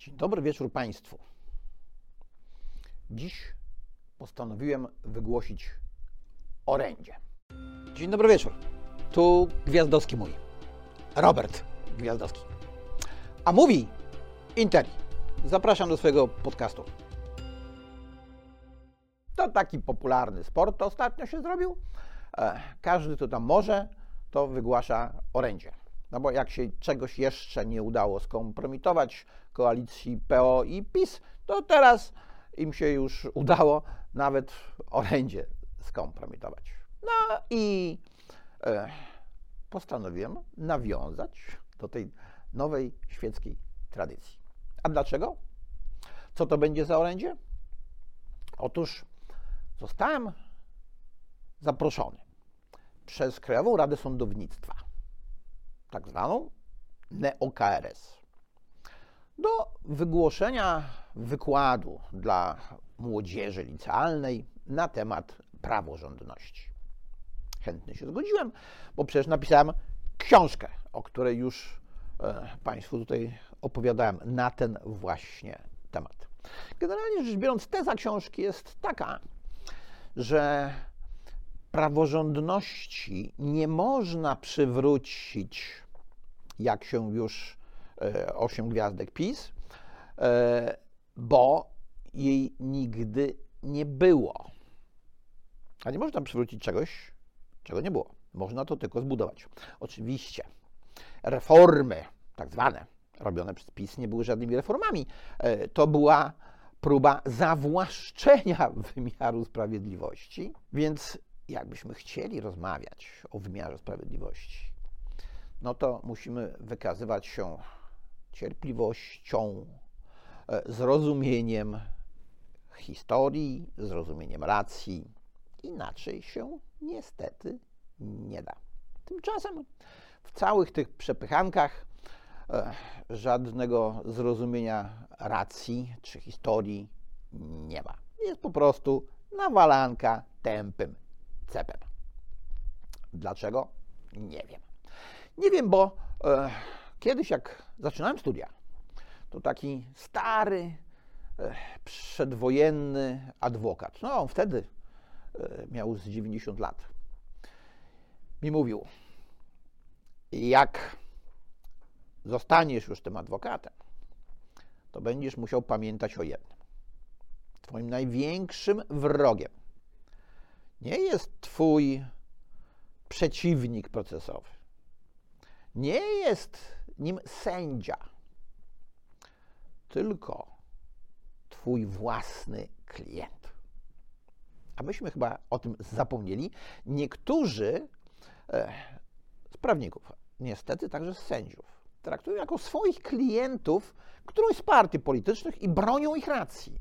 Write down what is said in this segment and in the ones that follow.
Dzień dobry wieczór Państwu. Dziś postanowiłem wygłosić orędzie. Dzień dobry wieczór. Tu Gwiazdowski mój. Robert Gwiazdowski. A mówi Interi. Zapraszam do swojego podcastu. To taki popularny sport ostatnio się zrobił. E, Każdy, kto tam może, to wygłasza orędzie. No bo jak się czegoś jeszcze nie udało skompromitować koalicji PO i PiS, to teraz im się już udało nawet orędzie skompromitować. No i e, postanowiłem nawiązać do tej nowej świeckiej tradycji. A dlaczego? Co to będzie za orędzie? Otóż zostałem zaproszony przez Krajową Radę Sądownictwa, tak zwaną NeoKRS, do wygłoszenia wykładu dla młodzieży licealnej na temat praworządności. Chętnie się zgodziłem, bo przecież napisałem książkę, o której już e, Państwu tutaj opowiadałem na ten właśnie temat. Generalnie rzecz biorąc, teza książki jest taka, że praworządności nie można przywrócić, jak się już e, osiem gwiazdek PiS, e, bo jej nigdy nie było. A nie można przywrócić czegoś, czego nie było. Można to tylko zbudować. Oczywiście reformy, tak zwane, robione przez PiS, nie były żadnymi reformami. E, To była próba zawłaszczenia wymiaru sprawiedliwości, więc jakbyśmy chcieli rozmawiać o wymiarze sprawiedliwości, no to musimy wykazywać się cierpliwością, e, zrozumieniem historii, zrozumieniem racji. Inaczej się niestety nie da. Tymczasem w całych tych przepychankach e, żadnego zrozumienia racji czy historii nie ma. Jest po prostu nawalanka tępym cepem. Dlaczego? Nie wiem. Nie wiem, bo e, kiedyś jak zaczynałem studia, to taki stary, e, przedwojenny adwokat, no on wtedy e, miał z 90 lat, mi mówił, jak zostaniesz już tym adwokatem, to będziesz musiał pamiętać o jednym. Twoim największym wrogiem nie jest Twój przeciwnik procesowy. Nie jest nim sędzia, tylko Twój własny klient. A myśmy chyba o tym zapomnieli. Niektórzy e, z prawników, niestety także z sędziów, traktują jako swoich klientów którąś z partii politycznych i bronią ich racji.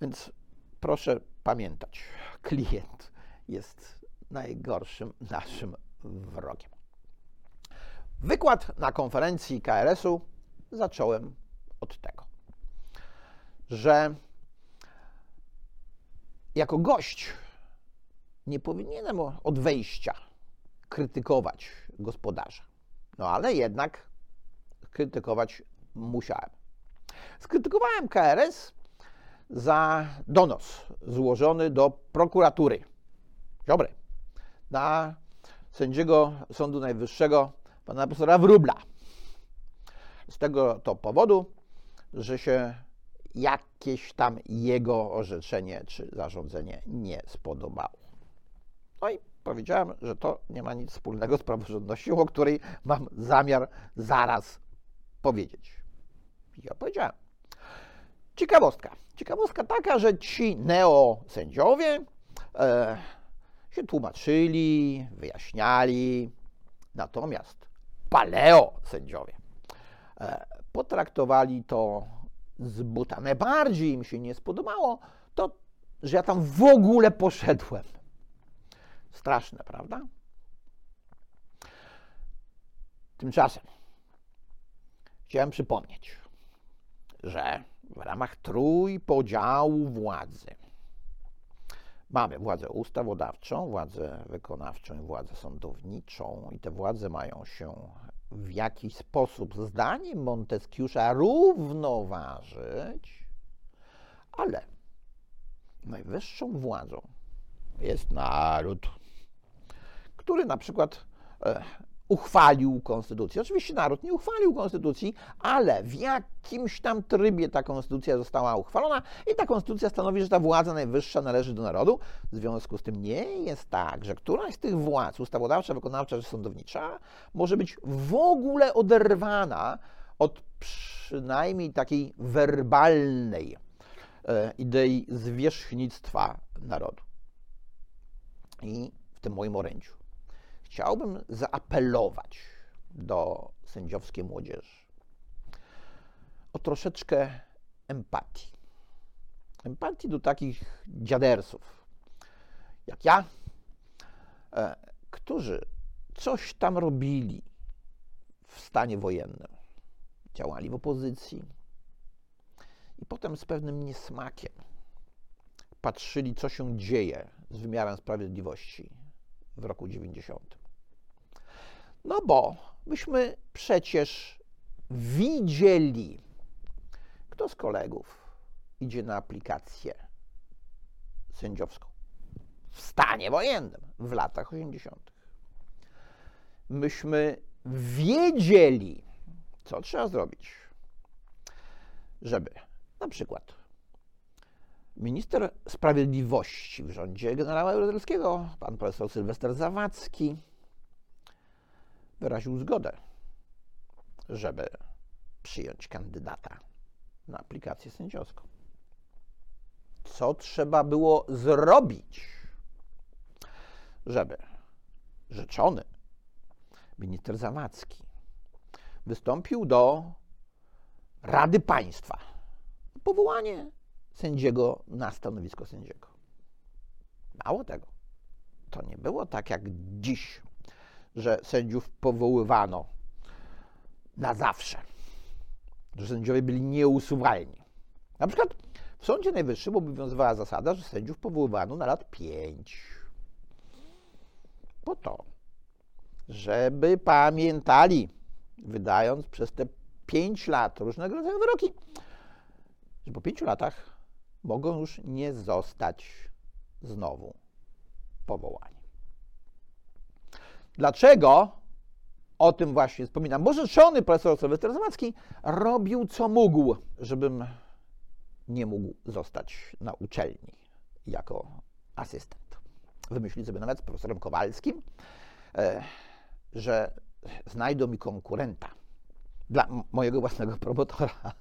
Więc proszę pamiętać, klient jest najgorszym naszym wrogiem. Wykład na konferencji KRS-u zacząłem od tego, że jako gość nie powinienem od wejścia krytykować gospodarza. No ale jednak krytykować musiałem. Skrytykowałem KRS za donos złożony do prokuratury. Dobry. Na sędziego Sądu Najwyższego, pana profesora Wróbla. Z tego to powodu, że się jakieś tam jego orzeczenie czy zarządzenie nie spodobało. No i powiedziałem, że to nie ma nic wspólnego z praworządnością, o której mam zamiar zaraz powiedzieć. Ja powiedziałem. Ciekawostka. Ciekawostka taka, że ci neosędziowie e, się tłumaczyli, wyjaśniali, natomiast paleo sędziowie e, potraktowali to z buta. Najbardziej im się nie spodobało to, że ja tam w ogóle poszedłem. Straszne, prawda? Tymczasem chciałem przypomnieć, że w ramach trójpodziału władzy mamy władzę ustawodawczą, władzę wykonawczą i władzę sądowniczą, i te władze mają się w jakiś sposób, zdaniem Monteskiusza, równoważyć, ale najwyższą władzą jest naród, który na przykład e, uchwalił konstytucję. Oczywiście naród nie uchwalił konstytucji, ale w jakimś tam trybie ta konstytucja została uchwalona i ta konstytucja stanowi, że ta władza najwyższa należy do narodu. W związku z tym nie jest tak, że któraś z tych władz, ustawodawcza, wykonawcza czy sądownicza, może być w ogóle oderwana od przynajmniej takiej werbalnej e, idei zwierzchnictwa narodu. I w tym moim orędziu chciałbym zaapelować do sędziowskiej młodzieży o troszeczkę empatii. Empatii do takich dziadersów jak ja, e, którzy coś tam robili w stanie wojennym, działali w opozycji i potem z pewnym niesmakiem patrzyli, co się dzieje z wymiarem sprawiedliwości w roku 90. No bo myśmy przecież widzieli, kto z kolegów idzie na aplikację sędziowską w stanie wojennym w latach 80. Myśmy wiedzieli, co trzeba zrobić, żeby na przykład minister sprawiedliwości w rządzie generała Jaruzelskiego, pan profesor Sylwester Zawadzki, wyraził zgodę, żeby przyjąć kandydata na aplikację sędziowską. Co trzeba było zrobić, żeby rzeczony minister Zawadzki wystąpił do Rady Państwa powołanie sędziego na stanowisko sędziego. Mało tego, to nie było tak jak dziś, że sędziów powoływano na zawsze, że sędziowie byli nieusuwalni. Na przykład w Sądzie Najwyższym obowiązywała zasada, że sędziów powoływano na lat pięć. Po to, żeby pamiętali, wydając przez te pięć lat różnego rodzaju wyroki, że po pięciu latach mogą już nie zostać znowu powołani. Dlaczego o tym właśnie wspominam? Bo rzeczony profesor Sylwester Zawadzki robił co mógł, żebym nie mógł zostać na uczelni jako asystent. Wymyślił sobie nawet z profesorem Kowalskim, e, że znajdą mi konkurenta dla mojego własnego promotora,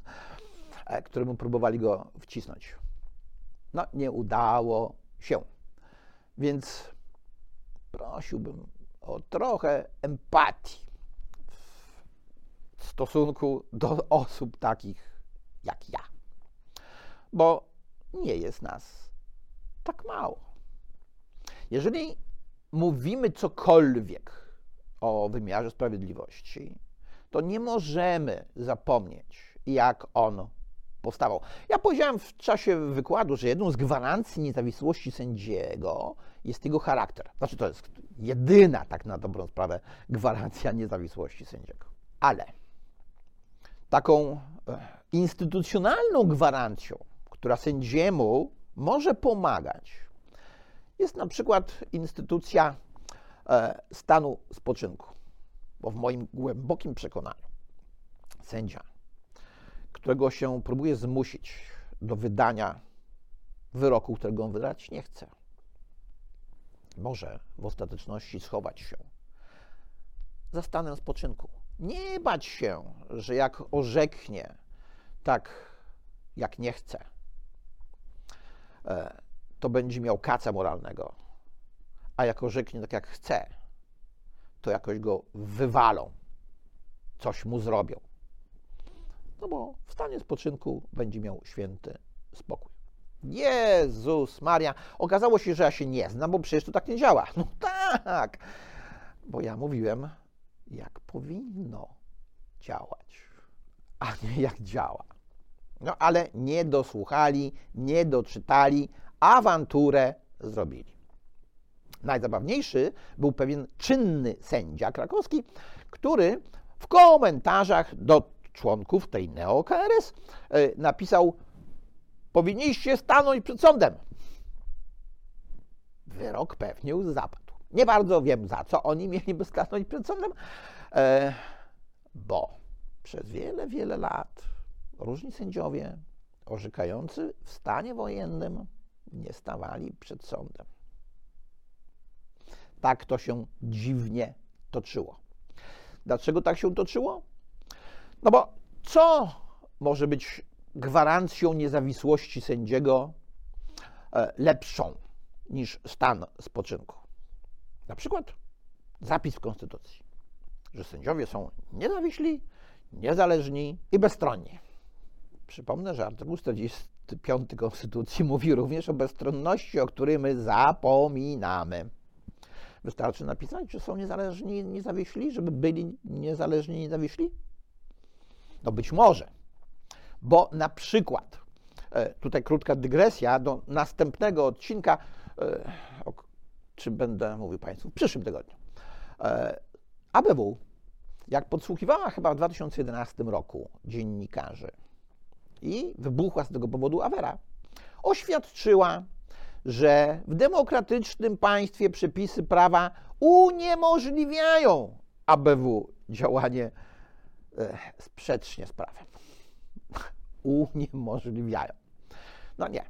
e, któremu próbowali go wcisnąć. No, nie udało się. Więc prosiłbym o trochę empatii w stosunku do osób takich jak ja. Bo nie jest nas tak mało. Jeżeli mówimy cokolwiek o wymiarze sprawiedliwości, to nie możemy zapomnieć, jak on powstawał. Ja powiedziałem w czasie wykładu, że jedną z gwarancji niezawisłości sędziego jest jego charakter. Znaczy, to jest jedyna, tak na dobrą sprawę, gwarancja niezawisłości sędziego. Ale taką e, instytucjonalną gwarancją, która sędziemu może pomagać, jest na przykład instytucja e, stanu spoczynku. Bo w moim głębokim przekonaniu sędzia którego się próbuje zmusić do wydania wyroku, którego on wydać nie chce. Może w ostateczności schować się. Za stanem spoczynku. Nie bać się, że jak orzeknie tak, jak nie chce, e, to będzie miał kaca moralnego, a jak orzeknie tak, jak chce, to jakoś go wywalą, coś mu zrobią. No bo w stanie spoczynku będzie miał święty spokój. Jezus Maria, okazało się, że ja się nie znam, bo przecież to tak nie działa. No tak, bo ja mówiłem, jak powinno działać, a nie jak działa. No ale nie dosłuchali, nie doczytali, awanturę zrobili. Najzabawniejszy był pewien czynny sędzia krakowski, który w komentarzach do członków tej neo-KRS e, napisał: Powinniście stanąć przed sądem. Wyrok pewnie już zapadł. Nie bardzo wiem, za co oni mieliby stanąć przed sądem, e, bo przez wiele, wiele lat różni sędziowie orzekający w stanie wojennym nie stawali przed sądem. Tak to się dziwnie toczyło. Dlaczego tak się toczyło? No bo co może być gwarancją niezawisłości sędziego e, lepszą niż stan spoczynku? Na przykład zapis w Konstytucji, że sędziowie są niezawiśli, niezależni i bezstronni. Przypomnę, że artykuł 45 Konstytucji mówi również o bezstronności, o której my zapominamy. Wystarczy napisać, że są niezależni i niezawiśli, żeby byli niezależni i niezawiśli? No być może, bo na przykład, e, tutaj krótka dygresja do następnego odcinka, e, o czym będę mówił Państwu w przyszłym tygodniu. E, ABW, jak podsłuchiwała chyba w 2011 roku dziennikarzy i wybuchła z tego powodu afera, oświadczyła, że w demokratycznym państwie przepisy prawa uniemożliwiają ABW działanie sprzecznie z prawem. Uniemożliwiają. No nie.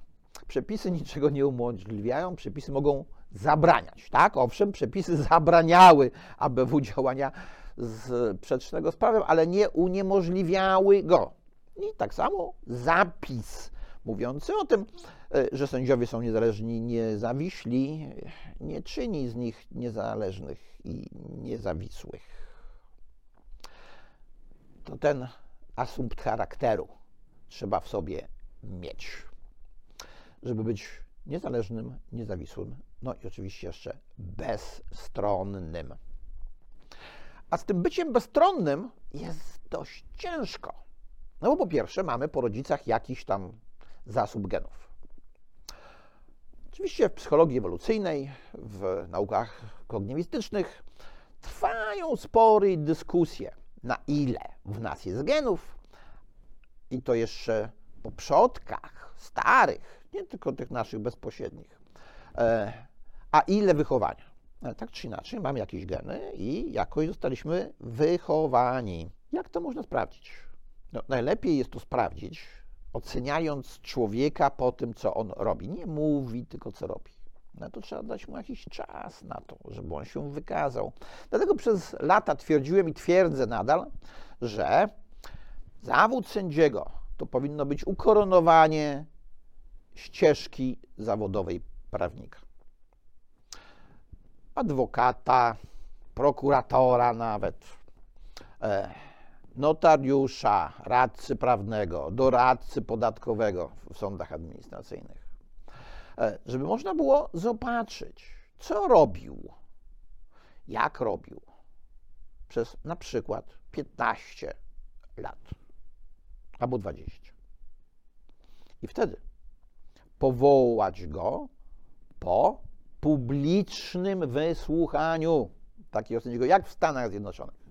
Przepisy niczego nie umożliwiają, przepisy mogą zabraniać. Tak, owszem, przepisy zabraniały ABW działania sprzecznego z prawem, ale nie uniemożliwiały go. I tak samo zapis mówiący o tym, e, że sędziowie są niezależni, niezawiśli, nie czyni z nich niezależnych i niezawisłych. To ten asumpt charakteru trzeba w sobie mieć, żeby być niezależnym, niezawisłym, no i oczywiście jeszcze bezstronnym. A z tym byciem bezstronnym jest dość ciężko. No bo po pierwsze mamy po rodzicach jakiś tam zasób genów. Oczywiście w psychologii ewolucyjnej, w naukach kognitywistycznych trwają spory i dyskusje, na ile w nas jest genów i to jeszcze po przodkach starych, nie tylko tych naszych bezpośrednich, e, a ile wychowania. Ale tak czy inaczej, mamy jakieś geny i jakoś zostaliśmy wychowani. Jak to można sprawdzić? No, najlepiej jest to sprawdzić oceniając człowieka po tym, co on robi. Nie mówi, tylko co robi. No to trzeba dać mu jakiś czas na to, żeby on się wykazał. Dlatego przez lata twierdziłem i twierdzę nadal, że zawód sędziego to powinno być ukoronowanie ścieżki zawodowej prawnika. Adwokata, prokuratora nawet. E, notariusza, radcy prawnego, doradcy podatkowego w sądach administracyjnych, e, żeby można było zobaczyć, co robił, jak robił przez na przykład 15 lat albo 20. I wtedy powołać go po publicznym wysłuchaniu takiego sędziego, jak w Stanach Zjednoczonych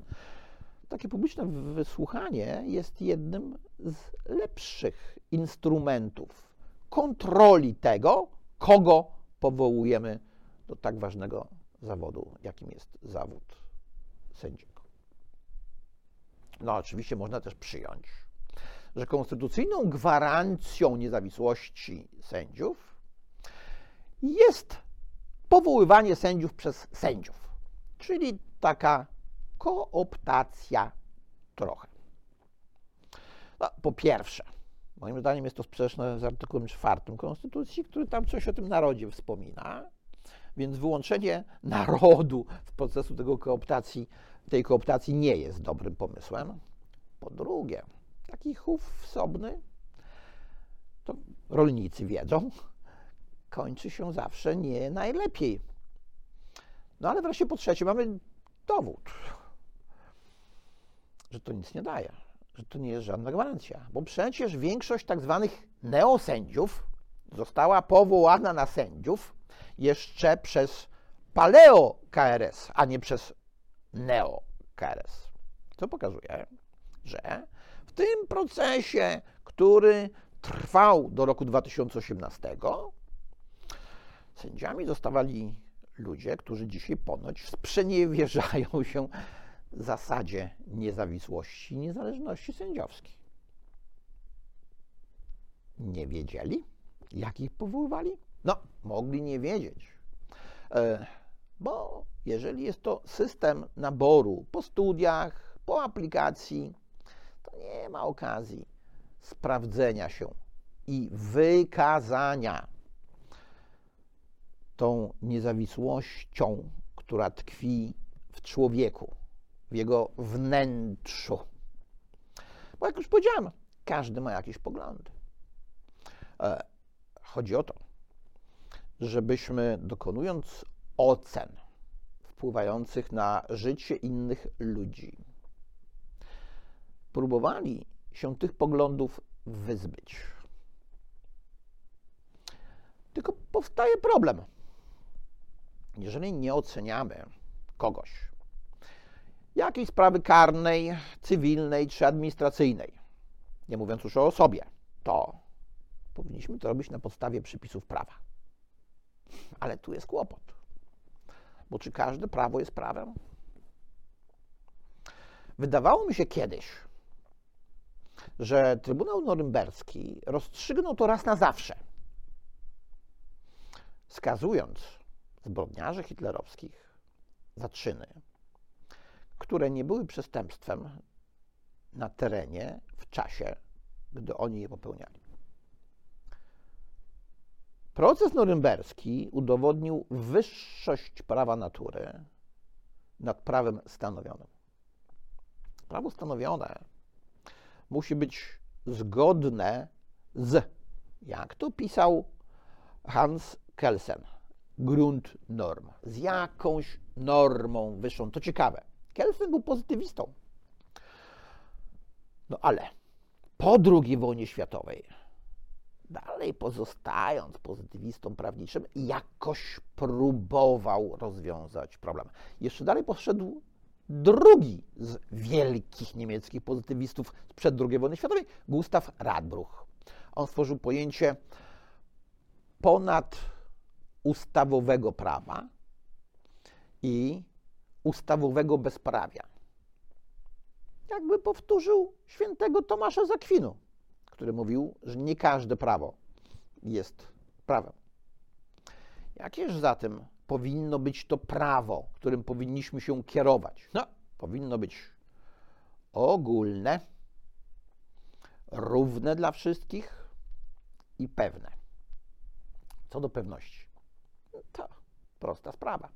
takie publiczne wysłuchanie jest jednym z lepszych instrumentów kontroli tego, kogo powołujemy do tak ważnego zawodu, jakim jest zawód sędziego. No, oczywiście można też przyjąć, że konstytucyjną gwarancją niezawisłości sędziów jest powoływanie sędziów przez sędziów, czyli taka kooptacja trochę. No, po pierwsze, moim zdaniem jest to sprzeczne z artykułem 4 Konstytucji, który tam coś o tym narodzie wspomina, więc wyłączenie narodu z procesu tego kooptacji, tej kooptacji nie jest dobrym pomysłem. Po drugie, taki chów wsobny, to rolnicy wiedzą, kończy się zawsze nie najlepiej. No ale wreszcie po trzecie mamy dowód że to nic nie daje, że to nie jest żadna gwarancja, bo przecież większość tak zwanych neosędziów została powołana na sędziów jeszcze przez paleo KRS, a nie przez neo KRS. Co pokazuje, że tym procesie, który trwał do roku 2018, sędziami zostawali ludzie, którzy dzisiaj ponoć sprzeniewierzają się zasadzie niezawisłości i niezależności sędziowskiej. Nie wiedzieli, jak ich powoływali? No, mogli nie wiedzieć. E, bo jeżeli jest to system naboru po studiach, po aplikacji, nie ma okazji sprawdzenia się i wykazania tą niezawisłością, która tkwi w człowieku, w jego wnętrzu. Bo jak już powiedziałem, każdy ma jakieś poglądy. E, chodzi o to, żebyśmy dokonując ocen wpływających na życie innych ludzi, próbowali się tych poglądów wyzbyć. Tylko powstaje problem. Jeżeli nie oceniamy kogoś, jakiejś sprawy karnej, cywilnej czy administracyjnej, nie mówiąc już o osobie, to powinniśmy to robić na podstawie przepisów prawa. Ale tu jest kłopot. Bo czy każde prawo jest prawem? Wydawało mi się kiedyś, że Trybunał Norymberski rozstrzygnął to raz na zawsze, skazując zbrodniarzy hitlerowskich za czyny, które nie były przestępstwem na terenie w czasie, gdy oni je popełniali. Proces norymberski udowodnił wyższość prawa natury nad prawem stanowionym. Prawo stanowione musi być zgodne z, jak to pisał Hans Kelsen, Grundnorm, z jakąś normą wyższą. To ciekawe. Kelsen był pozytywistą. No ale po II wojnie światowej dalej pozostając pozytywistą prawniczym, jakoś próbował rozwiązać problem. Jeszcze dalej poszedł drugi z wielkich niemieckich pozytywistów sprzed II wojny światowej, Gustav Radbruch. On stworzył pojęcie ponadustawowego prawa i ustawowego bezprawia. Jakby powtórzył świętego Tomasza Zakwinu który mówił, że nie każde prawo jest prawem. Jakież zatem powinno być to prawo, którym powinniśmy się kierować? No, powinno być ogólne, równe dla wszystkich i pewne. Co do pewności, to prosta sprawa.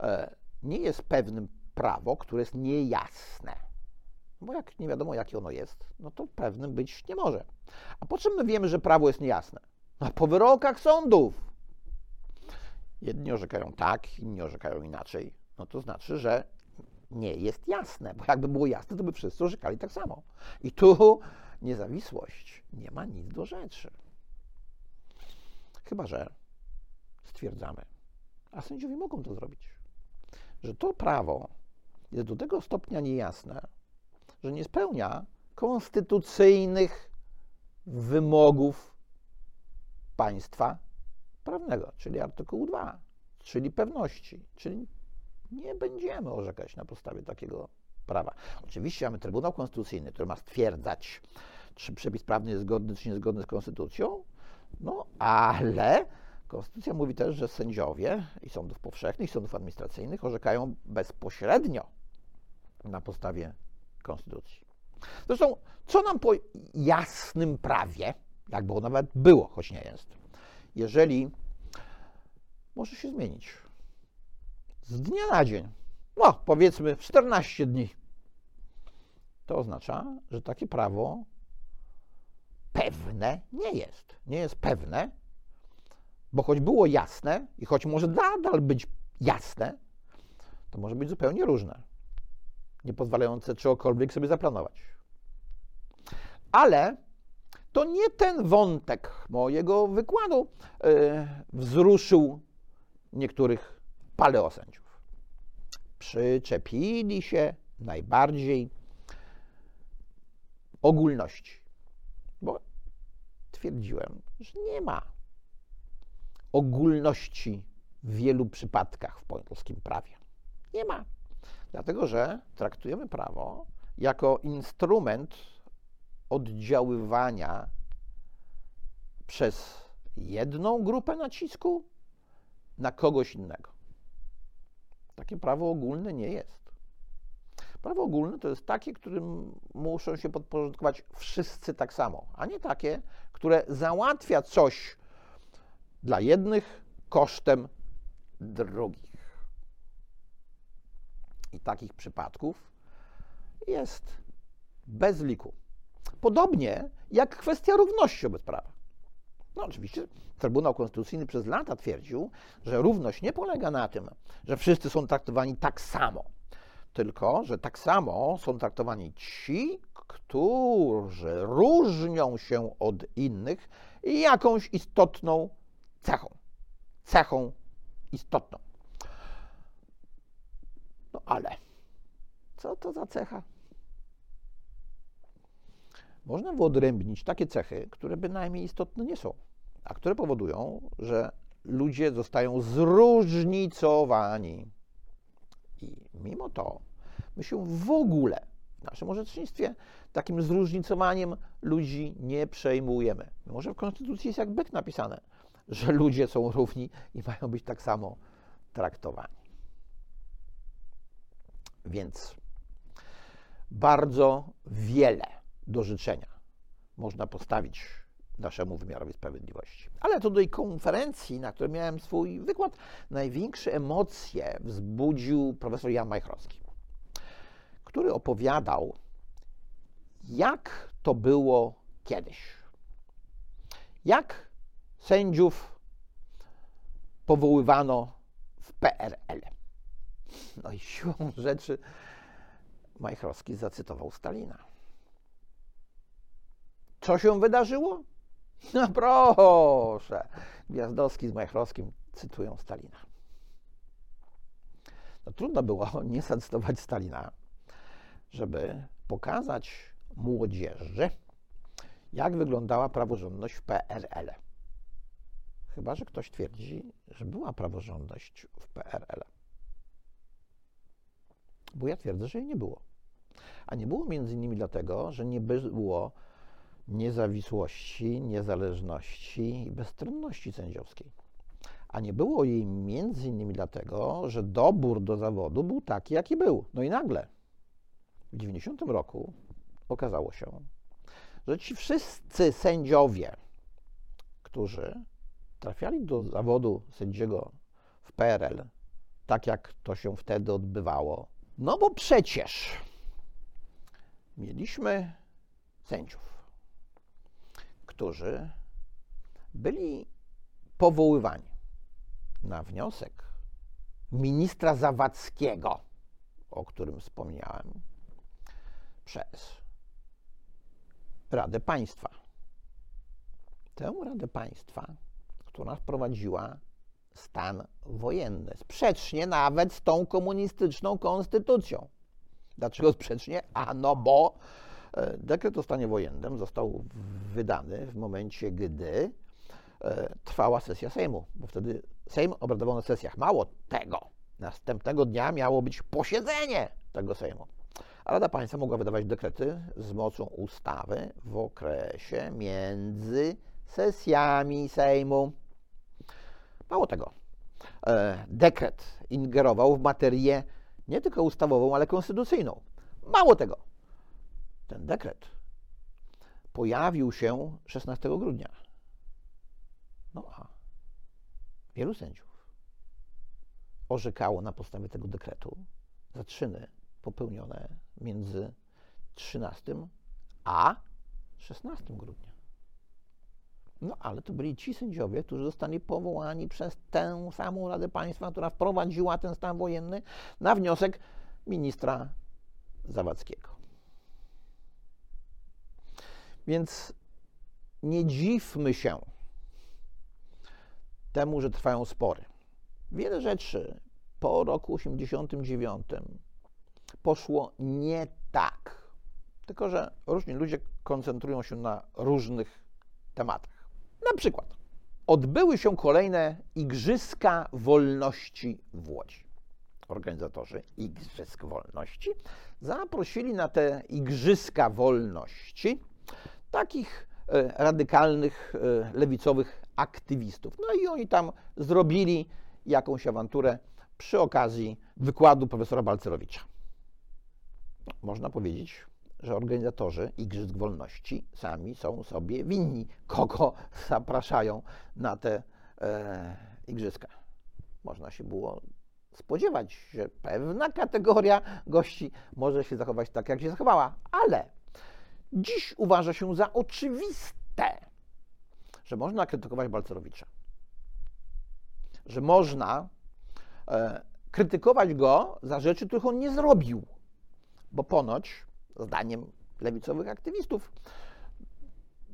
E, nie jest pewnym prawo, które jest niejasne bo jak nie wiadomo, jakie ono jest, no to pewnym być nie może. A po czym my wiemy, że prawo jest niejasne? No, po wyrokach sądów. Jedni orzekają tak, inni orzekają inaczej. No to znaczy, że nie jest jasne, bo jakby było jasne, to by wszyscy orzekali tak samo. I tu niezawisłość nie ma nic do rzeczy. Chyba, że stwierdzamy, a sędziowie mogą to zrobić, że to prawo jest do tego stopnia niejasne, że nie spełnia konstytucyjnych wymogów państwa prawnego, czyli artykułu 2, czyli pewności, czyli nie będziemy orzekać na podstawie takiego prawa. Oczywiście mamy Trybunał Konstytucyjny, który ma stwierdzać, czy przepis prawny jest zgodny, czy niezgodny z konstytucją, no ale konstytucja mówi też, że sędziowie i sądów powszechnych, i sądów administracyjnych orzekają bezpośrednio na podstawie konstytucji. Zresztą, co nam po jasnym prawie, jakby ono nawet było, choć nie jest, jeżeli może się zmienić z dnia na dzień, no powiedzmy w 14 dni, to oznacza, że takie prawo pewne nie jest. Nie jest pewne, bo choć było jasne i choć może nadal być jasne, to może być zupełnie różne nie pozwalające czegokolwiek sobie zaplanować. Ale to nie ten wątek mojego wykładu yy, wzruszył niektórych paleosędziów. Przyczepili się najbardziej ogólności. Bo twierdziłem, że nie ma ogólności w wielu przypadkach w polskim prawie. Nie ma. Dlatego, że traktujemy prawo jako instrument oddziaływania przez jedną grupę nacisku na kogoś innego. Takie prawo ogólne nie jest. Prawo ogólne to jest takie, którym muszą się podporządkować wszyscy tak samo, a nie takie, które załatwia coś dla jednych kosztem drugich. I takich przypadków jest bez liku. Podobnie jak kwestia równości wobec prawa. No oczywiście Trybunał Konstytucyjny przez lata twierdził, że równość nie polega na tym, że wszyscy są traktowani tak samo, tylko że tak samo są traktowani ci, którzy różnią się od innych jakąś istotną cechą. Cechą istotną. No ale co to za cecha? Można wyodrębnić takie cechy, które bynajmniej istotne nie są, a które powodują, że ludzie zostają zróżnicowani. I mimo to my się w ogóle w naszym orzecznictwie takim zróżnicowaniem ludzi nie przejmujemy. Może w Konstytucji jest jak byk napisane, że ludzie są równi i mają być tak samo traktowani. Więc bardzo wiele do życzenia można postawić naszemu wymiarowi sprawiedliwości. Ale to do tej konferencji, na której miałem swój wykład, największe emocje wzbudził profesor Jan Majchrowski, który opowiadał, jak to było kiedyś. Jak sędziów powoływano w PRL. No i siłą rzeczy Majchrowski zacytował Stalina. Co się wydarzyło? No proszę. Gwiazdowski z Majchrowskim cytują Stalina. No, trudno było nie zacytować Stalina, żeby pokazać młodzieży, jak wyglądała praworządność w PRL. Chyba, że ktoś twierdzi, że była praworządność w PRL. Bo ja twierdzę, że jej nie było. A nie było między innymi dlatego, że nie było niezawisłości, niezależności i bezstronności sędziowskiej. A nie było jej między innymi dlatego, że dobór do zawodu był taki, jaki był. No i nagle w 90 roku okazało się, że ci wszyscy sędziowie, którzy trafiali do zawodu sędziego w PRL, tak jak to się wtedy odbywało, no bo przecież mieliśmy sędziów, którzy byli powoływani na wniosek ministra Zawadzkiego, o którym wspomniałem, przez Radę Państwa. Tę Radę Państwa, która wprowadziła stan wojenny, sprzecznie nawet z tą komunistyczną konstytucją. Dlaczego sprzecznie? A no bo dekret o stanie wojennym został wydany w momencie, gdy e, trwała sesja Sejmu, bo wtedy Sejm obradował na sesjach. Mało tego, następnego dnia miało być posiedzenie tego Sejmu. A Rada Państwa mogła wydawać dekrety z mocą ustawy w okresie między sesjami Sejmu. Mało tego, e, dekret ingerował w materię nie tylko ustawową, ale konstytucyjną. Mało tego, ten dekret pojawił się 16 grudnia. No a wielu sędziów orzekało na podstawie tego dekretu za czyny popełnione między 13 a 16 grudnia. No ale to byli ci sędziowie, którzy zostali powołani przez tę samą Radę Państwa, która wprowadziła ten stan wojenny na wniosek ministra Zawadzkiego. Więc nie dziwmy się temu, że trwają spory. Wiele rzeczy po roku 89 poszło nie tak. Tylko, że różni ludzie koncentrują się na różnych tematach. Na przykład odbyły się kolejne Igrzyska Wolności w Łodzi. Organizatorzy Igrzysk Wolności zaprosili na te Igrzyska Wolności takich e, radykalnych, e, lewicowych aktywistów. No i oni tam zrobili jakąś awanturę przy okazji wykładu profesora Balcerowicza. Można powiedzieć, że organizatorzy Igrzysk Wolności sami są sobie winni, kogo zapraszają na te e, igrzyska. Można się było spodziewać, że pewna kategoria gości może się zachować tak, jak się zachowała, ale dziś uważa się za oczywiste, że można krytykować Balcerowicza, że można e, krytykować go za rzeczy, których on nie zrobił, bo ponoć zdaniem lewicowych aktywistów,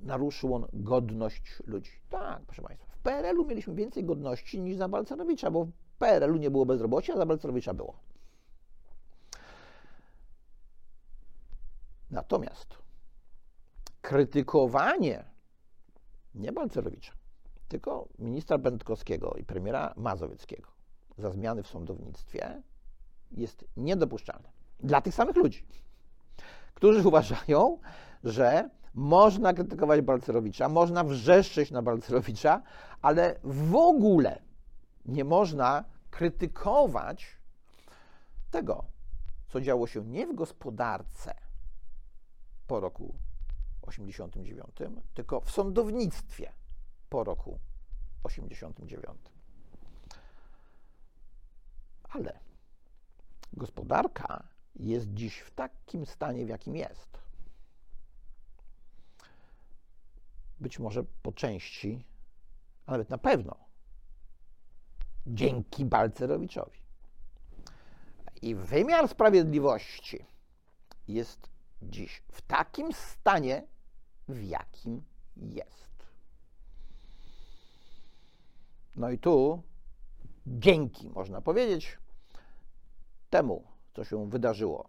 naruszył on godność ludzi. Tak, proszę Państwa, w PRL-u mieliśmy więcej godności niż za Balcerowicza, bo w PRL-u nie było bezrobocia, a za Balcerowicza było. Natomiast krytykowanie nie Balcerowicza, tylko ministra Będkowskiego i premiera Mazowieckiego za zmiany w sądownictwie jest niedopuszczalne. Dla tych samych ludzi którzy uważają, że można krytykować Balcerowicza, można wrzeszczeć na Balcerowicza, ale w ogóle nie można krytykować tego, co działo się nie w gospodarce po roku 89, tylko w sądownictwie po roku 89. Ale gospodarka jest dziś w takim stanie, w jakim jest. Być może po części, a nawet na pewno dzięki Balcerowiczowi. I wymiar sprawiedliwości jest dziś w takim stanie, w jakim jest. No i tu dzięki, można powiedzieć, temu co się wydarzyło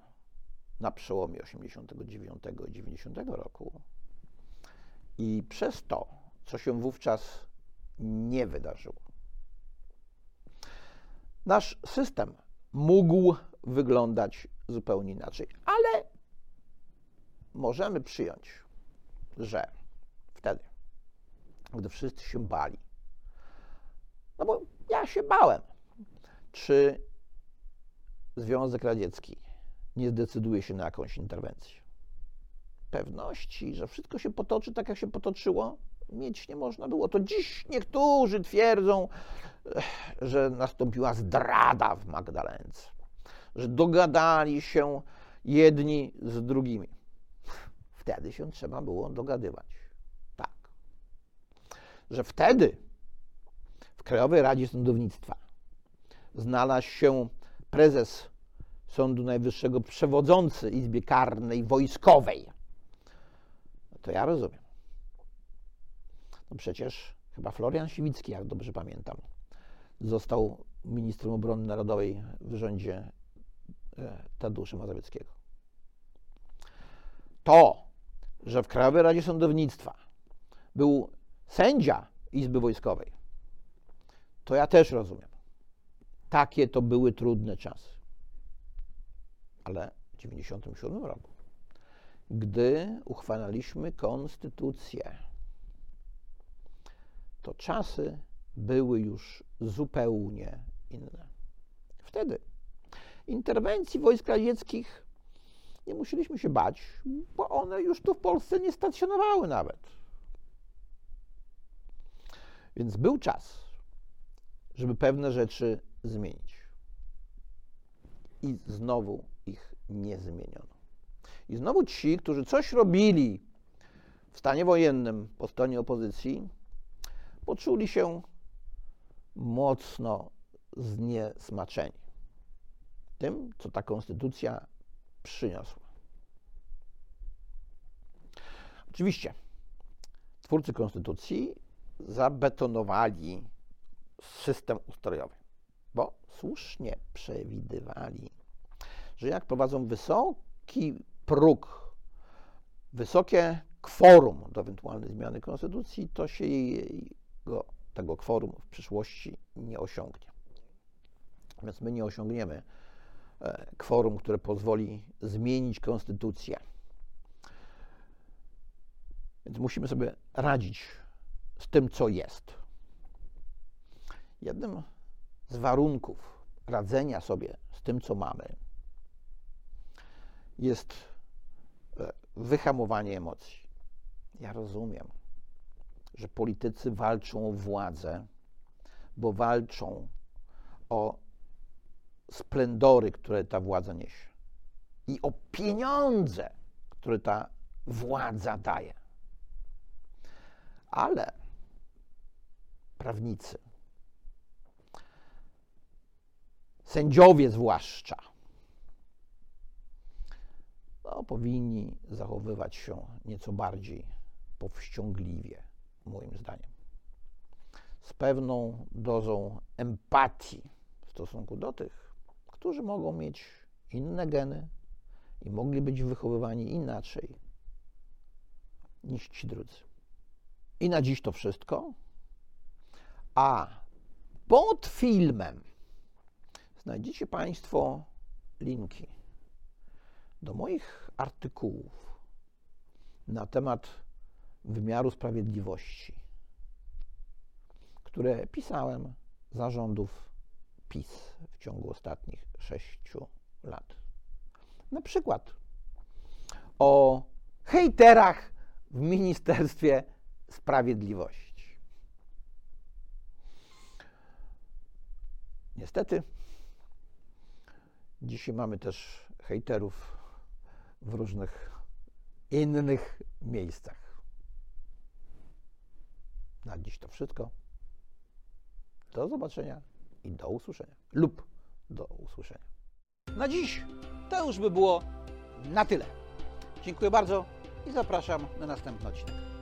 na przełomie 89 i 90 roku i przez to, co się wówczas nie wydarzyło. Nasz system mógł wyglądać zupełnie inaczej, ale możemy przyjąć, że wtedy, gdy wszyscy się bali, no bo ja się bałem, czy Związek Radziecki nie zdecyduje się na jakąś interwencję. Pewności, że wszystko się potoczy tak, jak się potoczyło, mieć nie można było. To dziś niektórzy twierdzą, że nastąpiła zdrada w Magdalence, że dogadali się jedni z drugimi. Wtedy się trzeba było dogadywać. Tak. Że wtedy w Krajowej Radzie Sądownictwa znalazł się prezes Sądu Najwyższego, przewodzący Izbie Karnej Wojskowej. To ja rozumiem. No przecież chyba Florian Siwicki, jak dobrze pamiętam, został ministrem obrony narodowej w rządzie e, Tadeusza Mazowieckiego. To, że w Krajowej Radzie Sądownictwa był sędzia Izby Wojskowej, to ja też rozumiem. Takie to były trudne czasy. Ale w 1997 roku, gdy uchwalaliśmy konstytucję, to czasy były już zupełnie inne. Wtedy interwencji wojsk radzieckich nie musieliśmy się bać, bo one już tu w Polsce nie stacjonowały nawet. Więc był czas, żeby pewne rzeczy zmienić. I znowu ich nie zmieniono. I znowu ci, którzy coś robili w stanie wojennym po stronie opozycji, poczuli się mocno zniesmaczeni tym, co ta konstytucja przyniosła. Oczywiście twórcy konstytucji zabetonowali system ustrojowy bo słusznie przewidywali, że jak prowadzą wysoki próg, wysokie kworum do ewentualnej zmiany konstytucji, to się jego, tego kworum w przyszłości nie osiągnie. Więc my nie osiągniemy kworum, które pozwoli zmienić konstytucję. Więc musimy sobie radzić z tym, co jest. Jednym z warunków radzenia sobie z tym, co mamy, jest e, wyhamowanie emocji. Ja rozumiem, że politycy walczą o władzę, bo walczą o splendory, które ta władza niesie i o pieniądze, które ta władza daje. Ale prawnicy, sędziowie zwłaszcza, no, powinni zachowywać się nieco bardziej powściągliwie, moim zdaniem. Z pewną dozą empatii w stosunku do tych, którzy mogą mieć inne geny i mogli być wychowywani inaczej niż ci drudzy. I na dziś to wszystko. A pod filmem znajdziecie Państwo linki do moich artykułów na temat wymiaru sprawiedliwości, które pisałem zarządów PiS w ciągu ostatnich sześciu lat. Na przykład o hejterach w Ministerstwie Sprawiedliwości. Niestety, dzisiaj mamy też hejterów w różnych innych miejscach. Na dziś to wszystko. Do zobaczenia i do usłyszenia. Lub do usłyszenia. Na dziś to już by było na tyle. Dziękuję bardzo i zapraszam na następny odcinek.